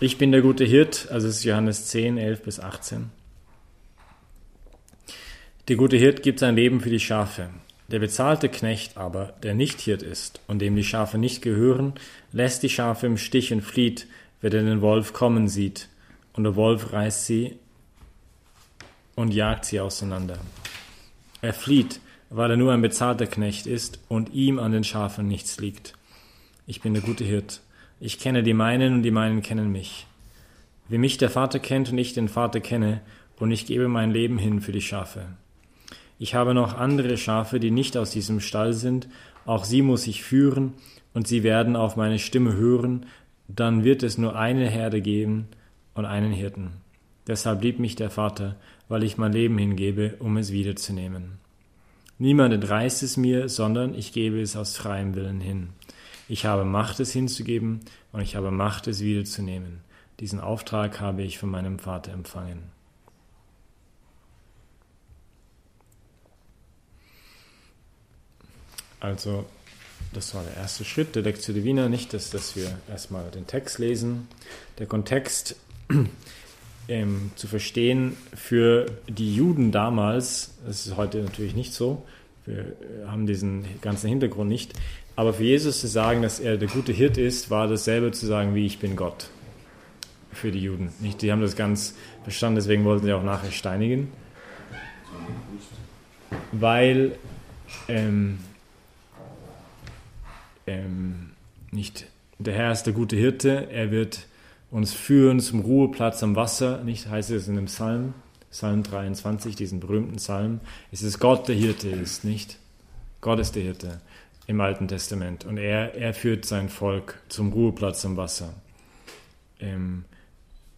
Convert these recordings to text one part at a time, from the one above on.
Ich bin der gute Hirt, also es ist Johannes 10, 11 bis 18. Der gute Hirt gibt sein Leben für die Schafe. Der bezahlte Knecht aber, der nicht Hirt ist und dem die Schafe nicht gehören, lässt die Schafe im Stich und flieht, wenn er den Wolf kommen sieht. Und der Wolf reißt sie und jagt sie auseinander. Er flieht, weil er nur ein bezahlter Knecht ist und ihm an den Schafen nichts liegt. Ich bin der gute Hirt. Ich kenne die meinen und die meinen kennen mich. Wie mich der Vater kennt und ich den Vater kenne, und ich gebe mein Leben hin für die Schafe. Ich habe noch andere Schafe, die nicht aus diesem Stall sind, auch sie muss ich führen, und sie werden auf meine Stimme hören, dann wird es nur eine Herde geben und einen Hirten. Deshalb liebt mich der Vater, weil ich mein Leben hingebe, um es wiederzunehmen. Niemand entreißt es mir, sondern ich gebe es aus freiem Willen hin. Ich habe Macht, es hinzugeben, und ich habe Macht, es wiederzunehmen. Diesen Auftrag habe ich von meinem Vater empfangen. Also, das war der erste Schritt der Lectio Divina, nicht, dass, dass wir erstmal den Text lesen. Der Kontext ähm, zu verstehen für die Juden damals, das ist heute natürlich nicht so, wir haben diesen ganzen Hintergrund nicht, aber für Jesus zu sagen, dass er der gute Hirt ist, war dasselbe zu sagen, wie ich bin Gott. Für die Juden. Nicht? Die haben das ganz verstanden, deswegen wollten sie auch nachher steinigen. Weil ähm, ähm, nicht der Herr ist der gute Hirte, er wird uns führen zum Ruheplatz am Wasser, nicht heißt es in dem Psalm, Psalm 23, diesen berühmten Psalm, es ist Gott der Hirte ist, nicht? Gott ist der Hirte im Alten Testament. Und er, er führt sein Volk zum Ruheplatz am Wasser. Ähm,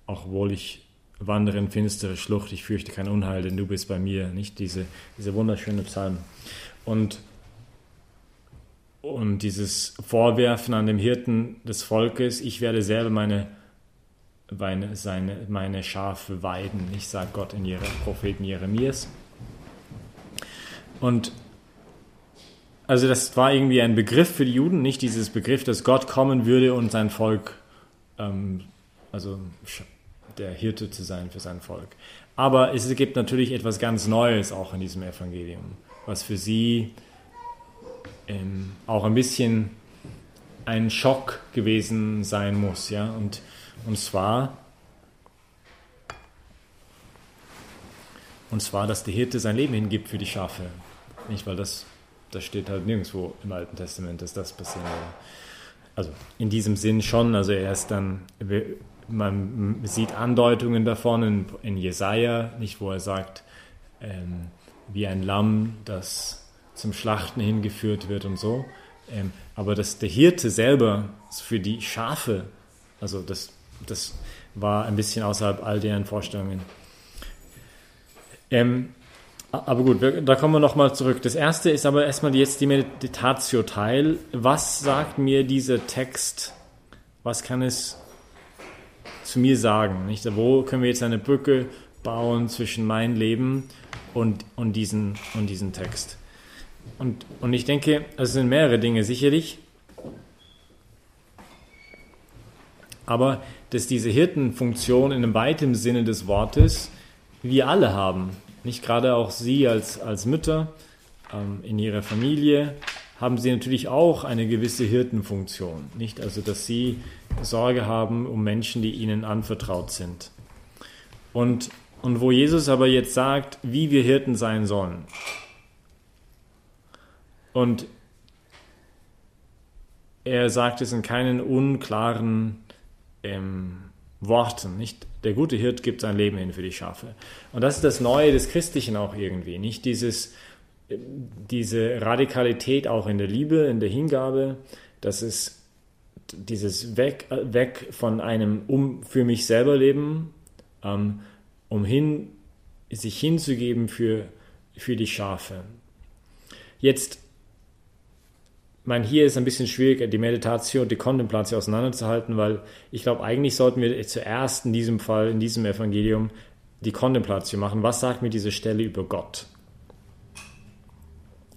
auch wohl ich wandere in finstere Schlucht, ich fürchte kein Unheil, denn du bist bei mir. Nicht diese, diese wunderschöne Psalm. Und, und dieses Vorwerfen an dem Hirten des Volkes, ich werde selber meine, meine, seine, meine Schafe weiden, ich sage Gott in ihre Propheten Jeremias. Und also das war irgendwie ein Begriff für die Juden, nicht dieses Begriff, dass Gott kommen würde und sein Volk, ähm, also der Hirte zu sein für sein Volk. Aber es gibt natürlich etwas ganz Neues auch in diesem Evangelium, was für sie ähm, auch ein bisschen ein Schock gewesen sein muss, ja. Und, und zwar, und zwar, dass der Hirte sein Leben hingibt für die Schafe. Nicht, weil das das steht halt nirgendwo im Alten Testament, dass das passieren würde. Also in diesem Sinn schon, also er ist dann, man sieht Andeutungen davon in, in Jesaja, nicht, wo er sagt, ähm, wie ein Lamm, das zum Schlachten hingeführt wird und so. Ähm, aber dass der Hirte selber für die Schafe, also das, das war ein bisschen außerhalb all deren Vorstellungen. Ähm, aber gut, da kommen wir nochmal zurück. Das erste ist aber erstmal jetzt die Meditatio-Teil. Was sagt mir dieser Text? Was kann es zu mir sagen? Nicht? Wo können wir jetzt eine Brücke bauen zwischen mein Leben und, und, diesen, und diesen Text? Und, und ich denke, es sind mehrere Dinge sicherlich. Aber dass diese Hirtenfunktion in weiten Sinne des Wortes wir alle haben. Nicht gerade auch Sie als, als Mütter ähm, in Ihrer Familie haben Sie natürlich auch eine gewisse Hirtenfunktion. Nicht also, dass Sie Sorge haben um Menschen, die Ihnen anvertraut sind. Und, und wo Jesus aber jetzt sagt, wie wir Hirten sein sollen. Und er sagt es in keinen unklaren ähm, Worten, nicht? Der gute Hirt gibt sein Leben hin für die Schafe. Und das ist das Neue des Christlichen auch irgendwie, nicht dieses, diese Radikalität auch in der Liebe, in der Hingabe, das ist dieses weg, weg von einem um für mich selber leben, ähm, um hin, sich hinzugeben für, für die Schafe. Jetzt meine, hier ist ein bisschen schwierig, die Meditation und die Kontemplation auseinanderzuhalten, weil ich glaube, eigentlich sollten wir zuerst in diesem Fall, in diesem Evangelium, die Kontemplation machen. Was sagt mir diese Stelle über Gott?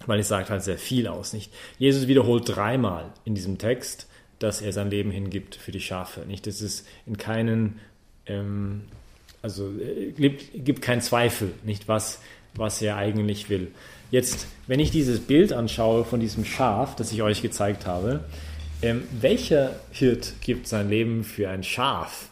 Weil es sagt halt sehr viel aus, nicht? Jesus wiederholt dreimal in diesem Text, dass er sein Leben hingibt für die Schafe. Nicht, dass es in keinen, ähm, also äh, gibt, gibt keinen Zweifel, nicht was, was er eigentlich will. Jetzt, wenn ich dieses Bild anschaue von diesem Schaf, das ich euch gezeigt habe, ähm, welcher Hirt gibt sein Leben für ein Schaf?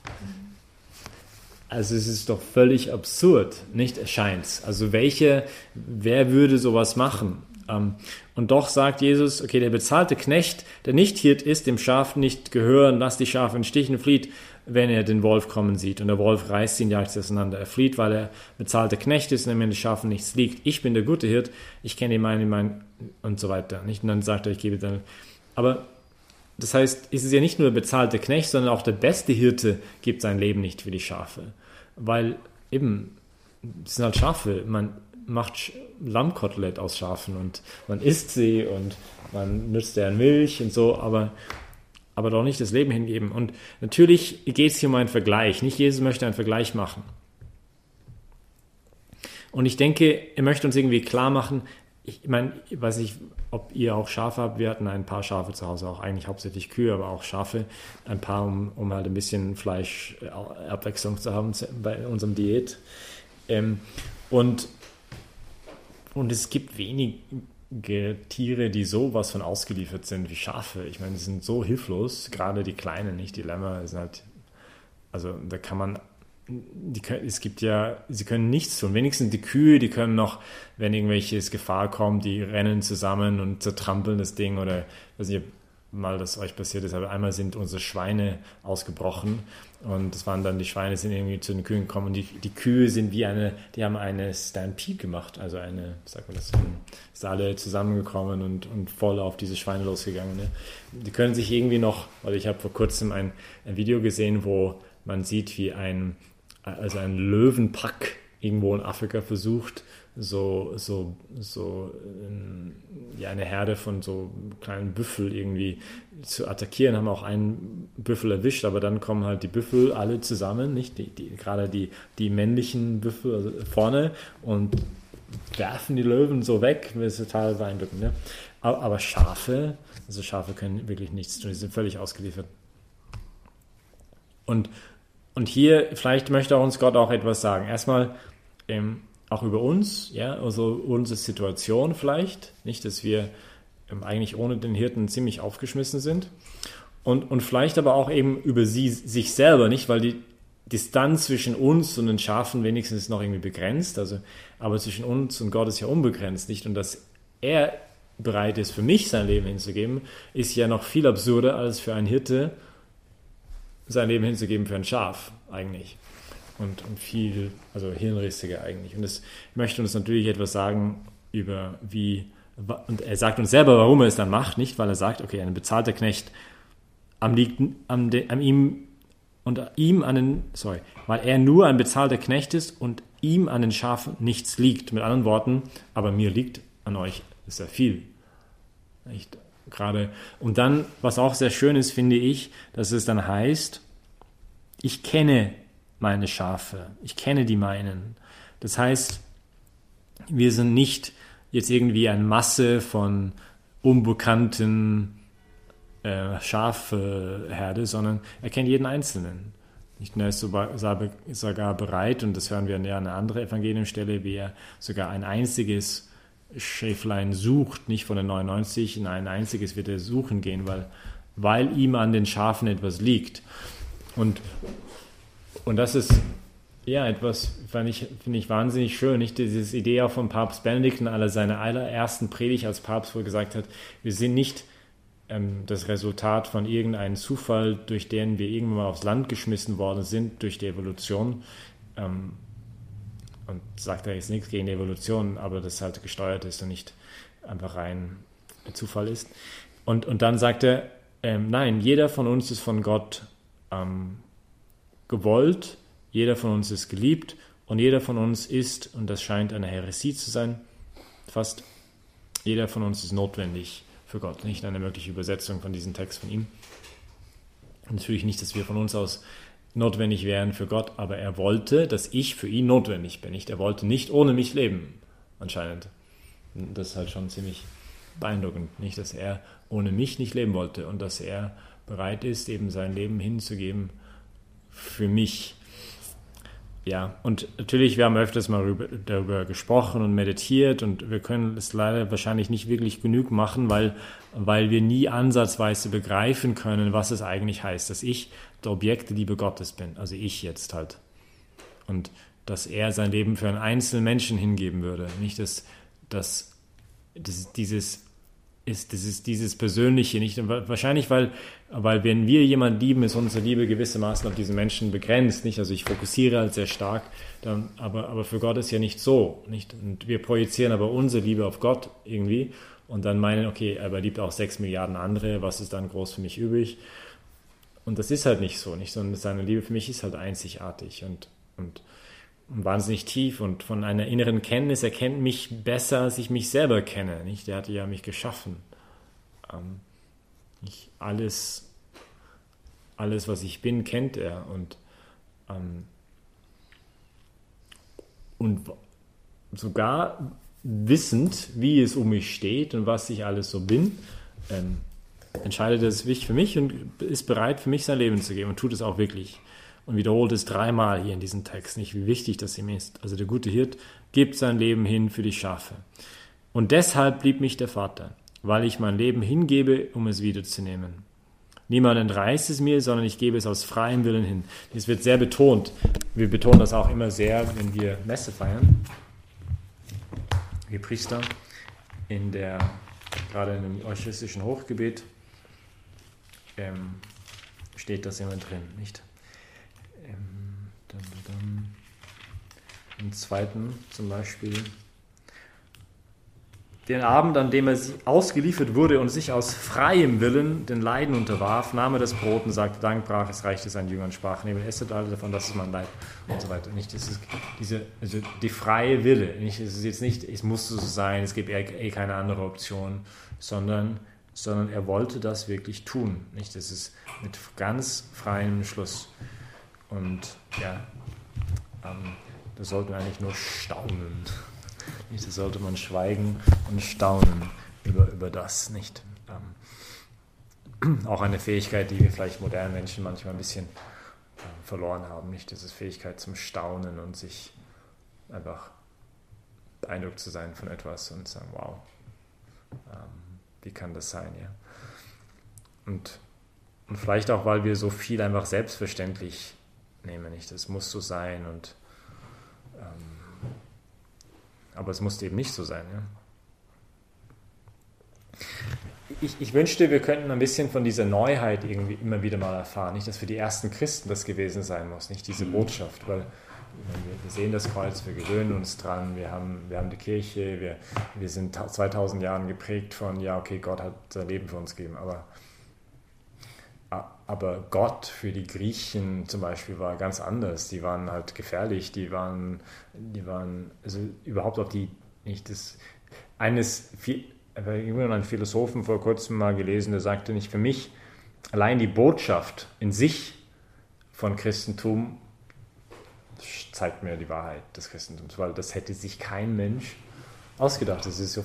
Also es ist doch völlig absurd, nicht erscheint Also welche, wer würde sowas machen? Ähm, und doch sagt Jesus, okay, der bezahlte Knecht, der nicht Hirt ist, dem Schaf nicht gehören, lass die Schafe in Stichen, flieht, wenn er den Wolf kommen sieht. Und der Wolf reißt ihn, jagt sie auseinander. Er flieht, weil er bezahlte Knecht ist und er den Schafen nichts liegt. Ich bin der gute Hirt, ich kenne die meinen, mein und so weiter. Nicht? Und dann sagt er, ich gebe dann. Aber das heißt, es ist ja nicht nur der bezahlte Knecht, sondern auch der beste Hirte gibt sein Leben nicht für die Schafe. Weil eben, es sind halt Schafe. Man macht Lammkotelett aus Schafen und man isst sie und man nützt deren Milch und so, aber, aber doch nicht das Leben hingeben. Und natürlich geht es hier um einen Vergleich. Nicht Jesus möchte einen Vergleich machen. Und ich denke, er möchte uns irgendwie klar machen, ich meine, weiß nicht, ob ihr auch Schafe habt. Wir hatten ein paar Schafe zu Hause, auch eigentlich hauptsächlich Kühe, aber auch Schafe. Ein paar, um, um halt ein bisschen Fleisch, äh, zu haben bei unserem Diät. Ähm, und, und es gibt wenige Tiere, die so was von ausgeliefert sind wie Schafe. Ich meine, die sind so hilflos, gerade die Kleinen, nicht die Lämmer, sind halt, also da kann man die, es gibt ja, sie können nichts tun. Wenigstens die Kühe, die können noch, wenn irgendwelches Gefahr kommt, die rennen zusammen und zertrampeln das Ding oder, weiß nicht, mal das euch passiert ist, aber einmal sind unsere Schweine ausgebrochen und das waren dann, die Schweine sind irgendwie zu den Kühen gekommen und die, die Kühe sind wie eine, die haben eine Stampede gemacht, also eine, sagt man das, sind alle zusammengekommen und, und voll auf diese Schweine losgegangen. Ne? Die können sich irgendwie noch, weil ich habe vor kurzem ein, ein Video gesehen, wo man sieht, wie ein also ein Löwenpack irgendwo in Afrika versucht, so, so, so ähm, ja, eine Herde von so kleinen Büffel irgendwie zu attackieren, haben auch einen Büffel erwischt, aber dann kommen halt die Büffel alle zusammen, nicht die, die, gerade die, die männlichen Büffel also vorne und werfen die Löwen so weg, das ist total beeindruckend. Ne? Aber, aber Schafe, also Schafe können wirklich nichts tun, die sind völlig ausgeliefert. Und und hier, vielleicht möchte uns Gott auch etwas sagen. Erstmal ähm, auch über uns, ja, also unsere Situation vielleicht. Nicht, dass wir ähm, eigentlich ohne den Hirten ziemlich aufgeschmissen sind. Und, und vielleicht aber auch eben über sie, sich selber, nicht, weil die Distanz zwischen uns und den Schafen wenigstens noch irgendwie begrenzt. Also, aber zwischen uns und Gott ist ja unbegrenzt, nicht? Und dass er bereit ist, für mich sein Leben hinzugeben, ist ja noch viel absurder als für einen Hirte, sein Leben hinzugeben für ein Schaf eigentlich. Und, und viel, also hirnrissiger eigentlich. Und es möchte uns natürlich etwas sagen über wie, und er sagt uns selber, warum er es dann macht, nicht weil er sagt, okay, ein bezahlter Knecht am, liegt, am, am ihm und ihm an den, sorry, weil er nur ein bezahlter Knecht ist und ihm an den Schafen nichts liegt. Mit anderen Worten, aber mir liegt an euch sehr viel. Nicht? gerade. Und dann, was auch sehr schön ist, finde ich, dass es dann heißt, ich kenne meine Schafe, ich kenne die meinen. Das heißt, wir sind nicht jetzt irgendwie eine Masse von unbekannten äh, Schafherde, sondern er kennt jeden Einzelnen. Nicht nur ist sogar bereit, und das hören wir an einer anderen Evangeliumstelle, wie er sogar ein einziges Schäflein sucht, nicht von den 99 in ein einziges wird er suchen gehen, weil, weil ihm an den Schafen etwas liegt. Und, und das ist ja etwas, finde ich, find ich wahnsinnig schön. Nicht diese Idee auch von Papst Benedikt in aller seiner allerersten Predigt als Papst, wo er gesagt hat, wir sind nicht ähm, das Resultat von irgendeinem Zufall, durch den wir irgendwann mal aufs Land geschmissen worden sind, durch die Evolution. Ähm, und sagt er jetzt nichts gegen die Evolution, aber das halt gesteuert ist und nicht einfach rein Zufall ist. Und, und dann sagt er, ähm, nein, jeder von uns ist von Gott ähm, gewollt, jeder von uns ist geliebt und jeder von uns ist, und das scheint eine Heresie zu sein, fast jeder von uns ist notwendig für Gott. Nicht eine mögliche Übersetzung von diesem Text von ihm. Natürlich nicht, dass wir von uns aus notwendig wären für Gott, aber er wollte, dass ich für ihn notwendig bin. Nicht? Er wollte nicht ohne mich leben, anscheinend. Das ist halt schon ziemlich beeindruckend, nicht, dass er ohne mich nicht leben wollte und dass er bereit ist, eben sein Leben hinzugeben für mich. Ja, und natürlich, wir haben öfters mal darüber gesprochen und meditiert und wir können es leider wahrscheinlich nicht wirklich genug machen, weil, weil wir nie ansatzweise begreifen können, was es eigentlich heißt, dass ich der Objekt der Liebe Gottes bin, also ich jetzt halt. Und dass er sein Leben für einen einzelnen Menschen hingeben würde. Nicht, dass, dass, dass dieses ist, das ist dieses Persönliche nicht. wahrscheinlich, weil, weil wenn wir jemanden lieben, ist unsere Liebe gewissermaßen auf diesen Menschen begrenzt, nicht? Also ich fokussiere halt sehr stark, dann, aber, aber für Gott ist ja nicht so, nicht? Und wir projizieren aber unsere Liebe auf Gott irgendwie und dann meinen, okay, aber er liebt auch sechs Milliarden andere, was ist dann groß für mich übrig? Und das ist halt nicht so, nicht? Sondern seine Liebe für mich ist halt einzigartig und, und wahnsinnig tief und von einer inneren Kenntnis erkennt mich besser, als ich mich selber kenne. Nicht? Der hatte ja mich geschaffen. Ähm, ich, alles, alles, was ich bin, kennt er und, ähm, und sogar wissend, wie es um mich steht und was ich alles so bin, ähm, entscheidet er sich für mich und ist bereit, für mich sein Leben zu geben und tut es auch wirklich und wiederholt es dreimal hier in diesem Text, nicht wie wichtig das ihm ist. Also der gute Hirt gibt sein Leben hin für die Schafe. Und deshalb blieb mich der Vater, weil ich mein Leben hingebe, um es wiederzunehmen. Niemand entreißt es mir, sondern ich gebe es aus freiem Willen hin. Das wird sehr betont. Wir betonen das auch immer sehr, wenn wir Messe feiern. Wir Priester in der, gerade in dem eucharistischen Hochgebet, ähm, steht das immer drin, nicht? Im zweiten zum Beispiel. Den Abend, an dem er ausgeliefert wurde und sich aus freiem Willen den Leiden unterwarf, nahm er das Brot und sagte, Dank brach es, reichte seinen Jüngern, sprach, nehmt, esset alle davon, das ist mein Leib und so weiter. Nicht, das ist diese, also die freie Wille. Nicht, es ist jetzt nicht, es musste so sein, es gibt eh, eh keine andere Option, sondern, sondern er wollte das wirklich tun. Nicht, das ist mit ganz freiem Schluss. Und ja, ähm, da sollte man eigentlich nur staunen. Nicht, sollte man schweigen und staunen über, über das, nicht? Ähm, auch eine Fähigkeit, die wir vielleicht modernen Menschen manchmal ein bisschen äh, verloren haben, nicht? Das ist Fähigkeit zum Staunen und sich einfach beeindruckt zu sein von etwas und sagen, wow, ähm, wie kann das sein, ja? Und, und vielleicht auch, weil wir so viel einfach selbstverständlich nehmen, nicht? Das muss so sein und ähm, aber es musste eben nicht so sein. Ja? Ich, ich, wünschte, wir könnten ein bisschen von dieser Neuheit irgendwie immer wieder mal erfahren. Nicht, dass für die ersten Christen das gewesen sein muss, nicht diese mhm. Botschaft, weil wir, sehen das Kreuz, wir gewöhnen uns dran, wir haben, wir haben die Kirche, wir, wir sind 2000 Jahren geprägt von, ja, okay, Gott hat sein Leben für uns gegeben, aber aber Gott für die Griechen zum Beispiel war ganz anders. Die waren halt gefährlich, die waren, die waren, also überhaupt auf die, nicht das, eines, einen Philosophen vor kurzem mal gelesen, der sagte nicht, für mich allein die Botschaft in sich von Christentum zeigt mir die Wahrheit des Christentums, weil das hätte sich kein Mensch ausgedacht. Das ist so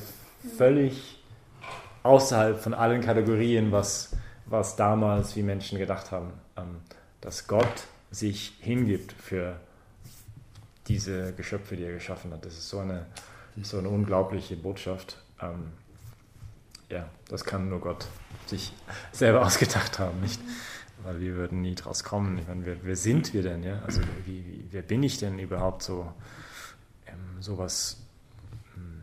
völlig außerhalb von allen Kategorien, was was damals wie Menschen gedacht haben, ähm, dass Gott sich hingibt für diese Geschöpfe, die er geschaffen hat. Das ist so eine, so eine unglaubliche Botschaft. Ähm, ja, das kann nur Gott sich selber ausgedacht haben, nicht? Weil wir würden nie draus kommen. Ich meine, wer, wer sind wir denn? Ja? Also wie, wie, wer bin ich denn überhaupt so, ähm, sowas ähm,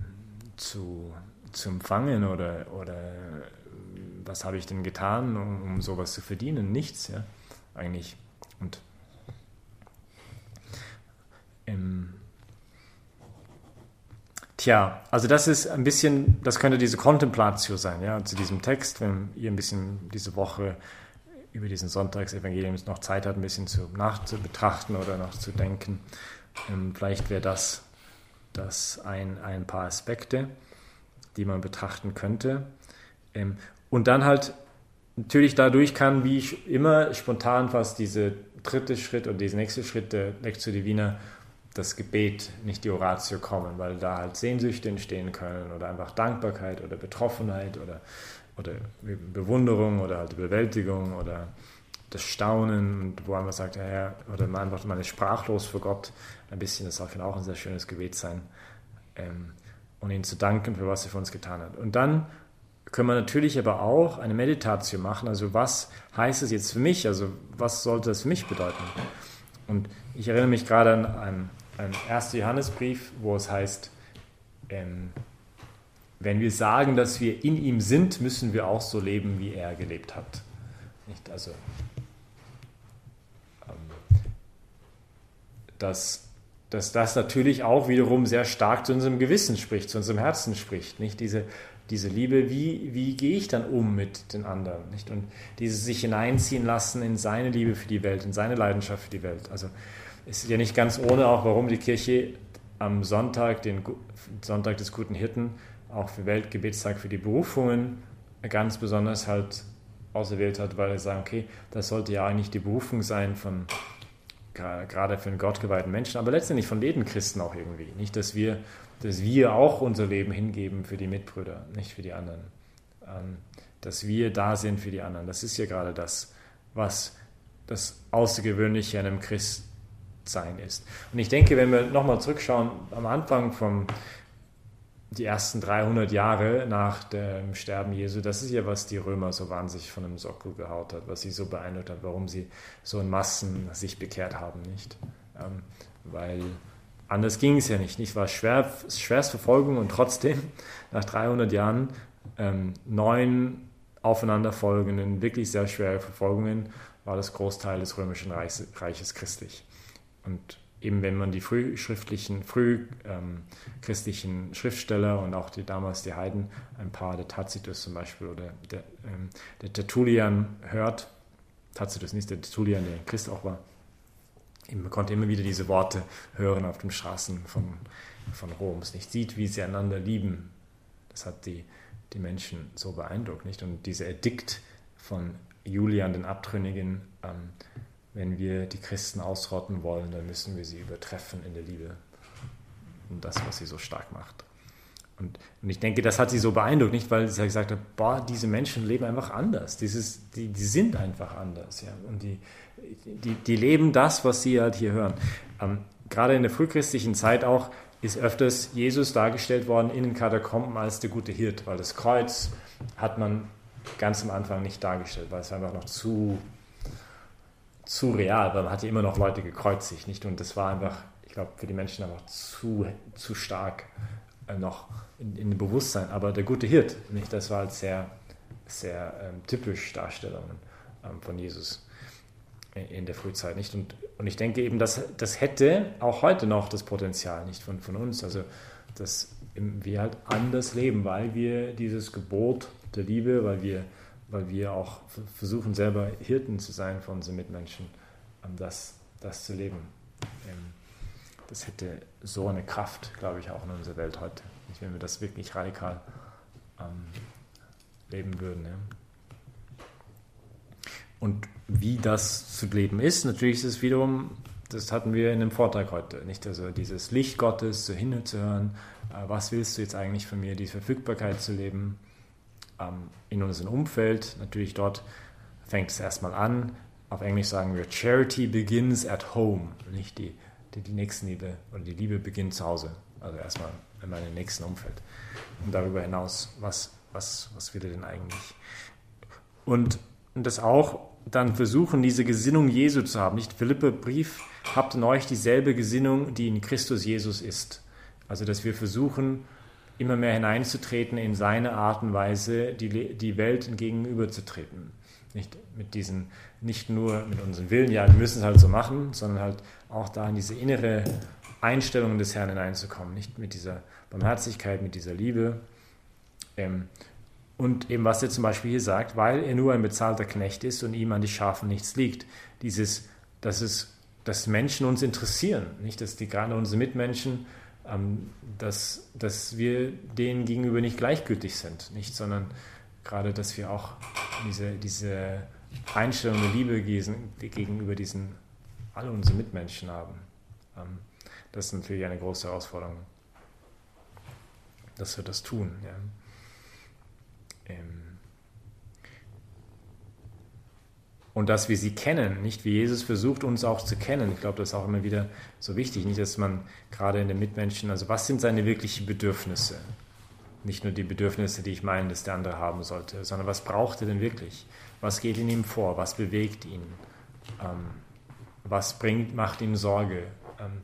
zu, zu empfangen oder, oder was habe ich denn getan, um, um sowas zu verdienen? Nichts, ja, eigentlich. Und ähm, Tja, also das ist ein bisschen, das könnte diese Contemplatio sein, ja, zu diesem Text, wenn ihr ein bisschen diese Woche über diesen Sonntagsevangelium noch Zeit habt, ein bisschen zu, nachzubetrachten oder noch zu denken. Ähm, vielleicht wäre das, das ein, ein paar Aspekte, die man betrachten könnte. Ähm, und dann halt natürlich dadurch kann, wie ich immer spontan fast diese dritte Schritt oder dieser nächste Schritt der Lectio Divina, das Gebet, nicht die Oratio kommen, weil da halt Sehnsüchte entstehen können oder einfach Dankbarkeit oder Betroffenheit oder oder Bewunderung oder halt Bewältigung oder das Staunen, wo man sagt, ja, oder man einfach mal sprachlos vor Gott ein bisschen, das kann auch ein sehr schönes Gebet sein, ähm, und ihm zu danken für was er für uns getan hat. Und dann können wir natürlich aber auch eine Meditation machen, also was heißt es jetzt für mich, also was sollte es für mich bedeuten? Und ich erinnere mich gerade an einen, einen 1. Johannesbrief, wo es heißt, ähm, wenn wir sagen, dass wir in ihm sind, müssen wir auch so leben, wie er gelebt hat. Nicht? Also, ähm, dass, dass das natürlich auch wiederum sehr stark zu unserem Gewissen spricht, zu unserem Herzen spricht. Nicht? Diese, diese Liebe, wie, wie gehe ich dann um mit den anderen? Nicht? Und dieses sich hineinziehen lassen in seine Liebe für die Welt, in seine Leidenschaft für die Welt. Also es ist ja nicht ganz ohne auch, warum die Kirche am Sonntag, den Sonntag des guten Hirten, auch für Weltgebetstag für die Berufungen ganz besonders halt auserwählt hat, weil er sagt, okay, das sollte ja eigentlich die Berufung sein von gerade für einen gottgeweihten Menschen, aber letztendlich von jedem Christen auch irgendwie. Nicht, dass wir, dass wir auch unser Leben hingeben für die Mitbrüder, nicht für die anderen. Ähm, dass wir da sind für die anderen. Das ist ja gerade das, was das Außergewöhnliche an einem Christsein ist. Und ich denke, wenn wir nochmal zurückschauen, am Anfang vom die ersten 300 Jahre nach dem Sterben Jesu, das ist ja, was die Römer so wahnsinnig von dem Sockel gehaut hat, was sie so beeindruckt hat, warum sie so in Massen sich bekehrt haben, nicht? Ähm, weil anders ging es ja nicht, nicht? War schwer, schwerst Verfolgung und trotzdem nach 300 Jahren ähm, neun aufeinanderfolgenden, wirklich sehr schwere Verfolgungen war das Großteil des römischen Reiches, Reiches christlich. Und eben wenn man die frühschriftlichen, frühchristlichen ähm, Schriftsteller und auch die, damals die Heiden, ein paar, der Tacitus zum Beispiel oder der, ähm, der Tertullian hört, Tacitus nicht, der Tertullian, der Christ auch war, man konnte immer wieder diese Worte hören auf den Straßen von, von Roms, nicht sieht, wie sie einander lieben. Das hat die, die Menschen so beeindruckt, nicht? Und dieser Edikt von Julian, den Abtrünnigen, ähm, wenn wir die Christen ausrotten wollen, dann müssen wir sie übertreffen in der Liebe. Und das, was sie so stark macht. Und, und ich denke, das hat sie so beeindruckt, nicht weil sie gesagt hat, boah, diese Menschen leben einfach anders. Dieses, die, die sind einfach anders. Ja? Und die, die, die leben das, was sie halt hier hören. Ähm, gerade in der frühchristlichen Zeit auch ist öfters Jesus dargestellt worden in den Katakomben als der gute Hirt, weil das Kreuz hat man ganz am Anfang nicht dargestellt, weil es einfach noch zu zu real, weil man hat ja immer noch Leute gekreuzigt, nicht? Und das war einfach, ich glaube, für die Menschen einfach zu, zu stark äh, noch in, in, dem Bewusstsein. Aber der gute Hirt, nicht? Das war halt sehr, sehr ähm, typisch Darstellungen ähm, von Jesus in, in, der Frühzeit, nicht? Und, und ich denke eben, dass das hätte auch heute noch das Potenzial, nicht von, von uns, also dass wir halt anders leben, weil wir dieses Gebot der Liebe, weil wir weil wir auch versuchen, selber Hirten zu sein für unsere Mitmenschen, das, das zu leben. Ähm, das hätte so eine Kraft, glaube ich, auch in unserer Welt heute, wenn wir das wirklich radikal ähm, leben würden. Und wie das zu leben ist, natürlich ist es wiederum, das hatten wir in dem Vortrag heute, nicht? Also dieses Licht Gottes, so hinzuhören, äh, was willst du jetzt eigentlich von mir, die Verfügbarkeit zu leben, ähm, in unserem Umfeld. Natürlich dort fängt es erstmal an. Auf Englisch sagen wir, Charity begins at home. Nicht die, die, die Nächstenliebe oder die Liebe beginnt zu Hause. Also erstmal in meinem nächsten Umfeld. Und darüber hinaus, was, was, was will er denn eigentlich? Und, und das auch dann versuchen, diese Gesinnung Jesu zu haben. Nicht Philippe Brief, habt in euch dieselbe Gesinnung, die in Christus Jesus ist. Also, dass wir versuchen, immer mehr hineinzutreten in seine Art und Weise, die, die Welt entgegenüberzutreten. Nicht mit diesen, nicht nur mit unserem Willen, ja, wir müssen es halt so machen, sondern halt auch da in diese innere Einstellung des Herrn hineinzukommen, nicht mit dieser Barmherzigkeit, mit dieser Liebe. Ähm, und eben, was er zum Beispiel hier sagt, weil er nur ein bezahlter Knecht ist und ihm an die Schafen nichts liegt. Dieses, dass es, dass Menschen uns interessieren, nicht, dass die gerade unsere Mitmenschen dass, dass wir denen gegenüber nicht gleichgültig sind, nicht, sondern gerade, dass wir auch diese, diese Einstellung der Liebe gegenüber diesen, alle unsere Mitmenschen haben. Ähm, das ist natürlich eine große Herausforderung, dass wir das tun. Ja. Ähm, und dass wir sie kennen, nicht wie Jesus versucht, uns auch zu kennen. Ich glaube, das ist auch immer wieder so wichtig, nicht, dass man gerade in den Mitmenschen, also was sind seine wirklichen Bedürfnisse? Nicht nur die Bedürfnisse, die ich meine, dass der andere haben sollte, sondern was braucht er denn wirklich? Was geht in ihm vor? Was bewegt ihn? Ähm, was bringt, macht ihm Sorge? Ähm,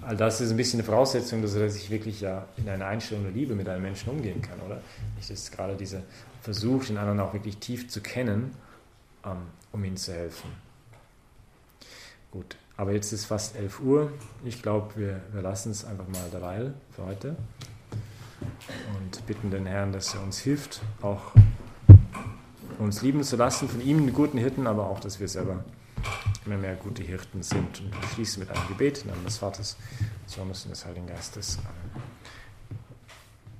all das ist ein bisschen eine Voraussetzung, dass er sich wirklich ja in einer Einstellung der Liebe mit einem Menschen umgehen kann, oder? Nicht, dass gerade dieser Versuch, den anderen auch wirklich tief zu kennen, um ihnen zu helfen. Gut, aber jetzt ist fast 11 Uhr. Ich glaube, wir, wir lassen es einfach mal derweil für heute und bitten den Herrn, dass er uns hilft, auch uns lieben zu lassen, von ihm einen guten Hirten, aber auch, dass wir selber immer mehr gute Hirten sind. Und wir schließen mit einem Gebet im Namen des Vaters, des Sohnes und des Heiligen Geistes.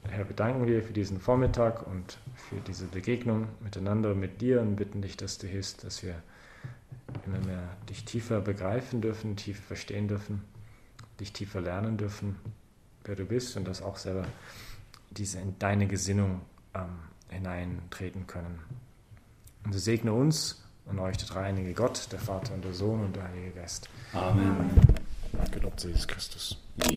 Herr, wir danken dir für diesen Vormittag und für diese Begegnung miteinander mit dir und bitten dich, dass du hilfst, dass wir immer mehr dich tiefer begreifen dürfen, tiefer verstehen dürfen, dich tiefer lernen dürfen, wer du bist und dass auch selber diese in deine Gesinnung ähm, hineintreten können. Und so segne uns und euch der dreieinige Gott, der Vater und der Sohn und der Heilige Geist. Amen. Gelobt sei Jesus Christus.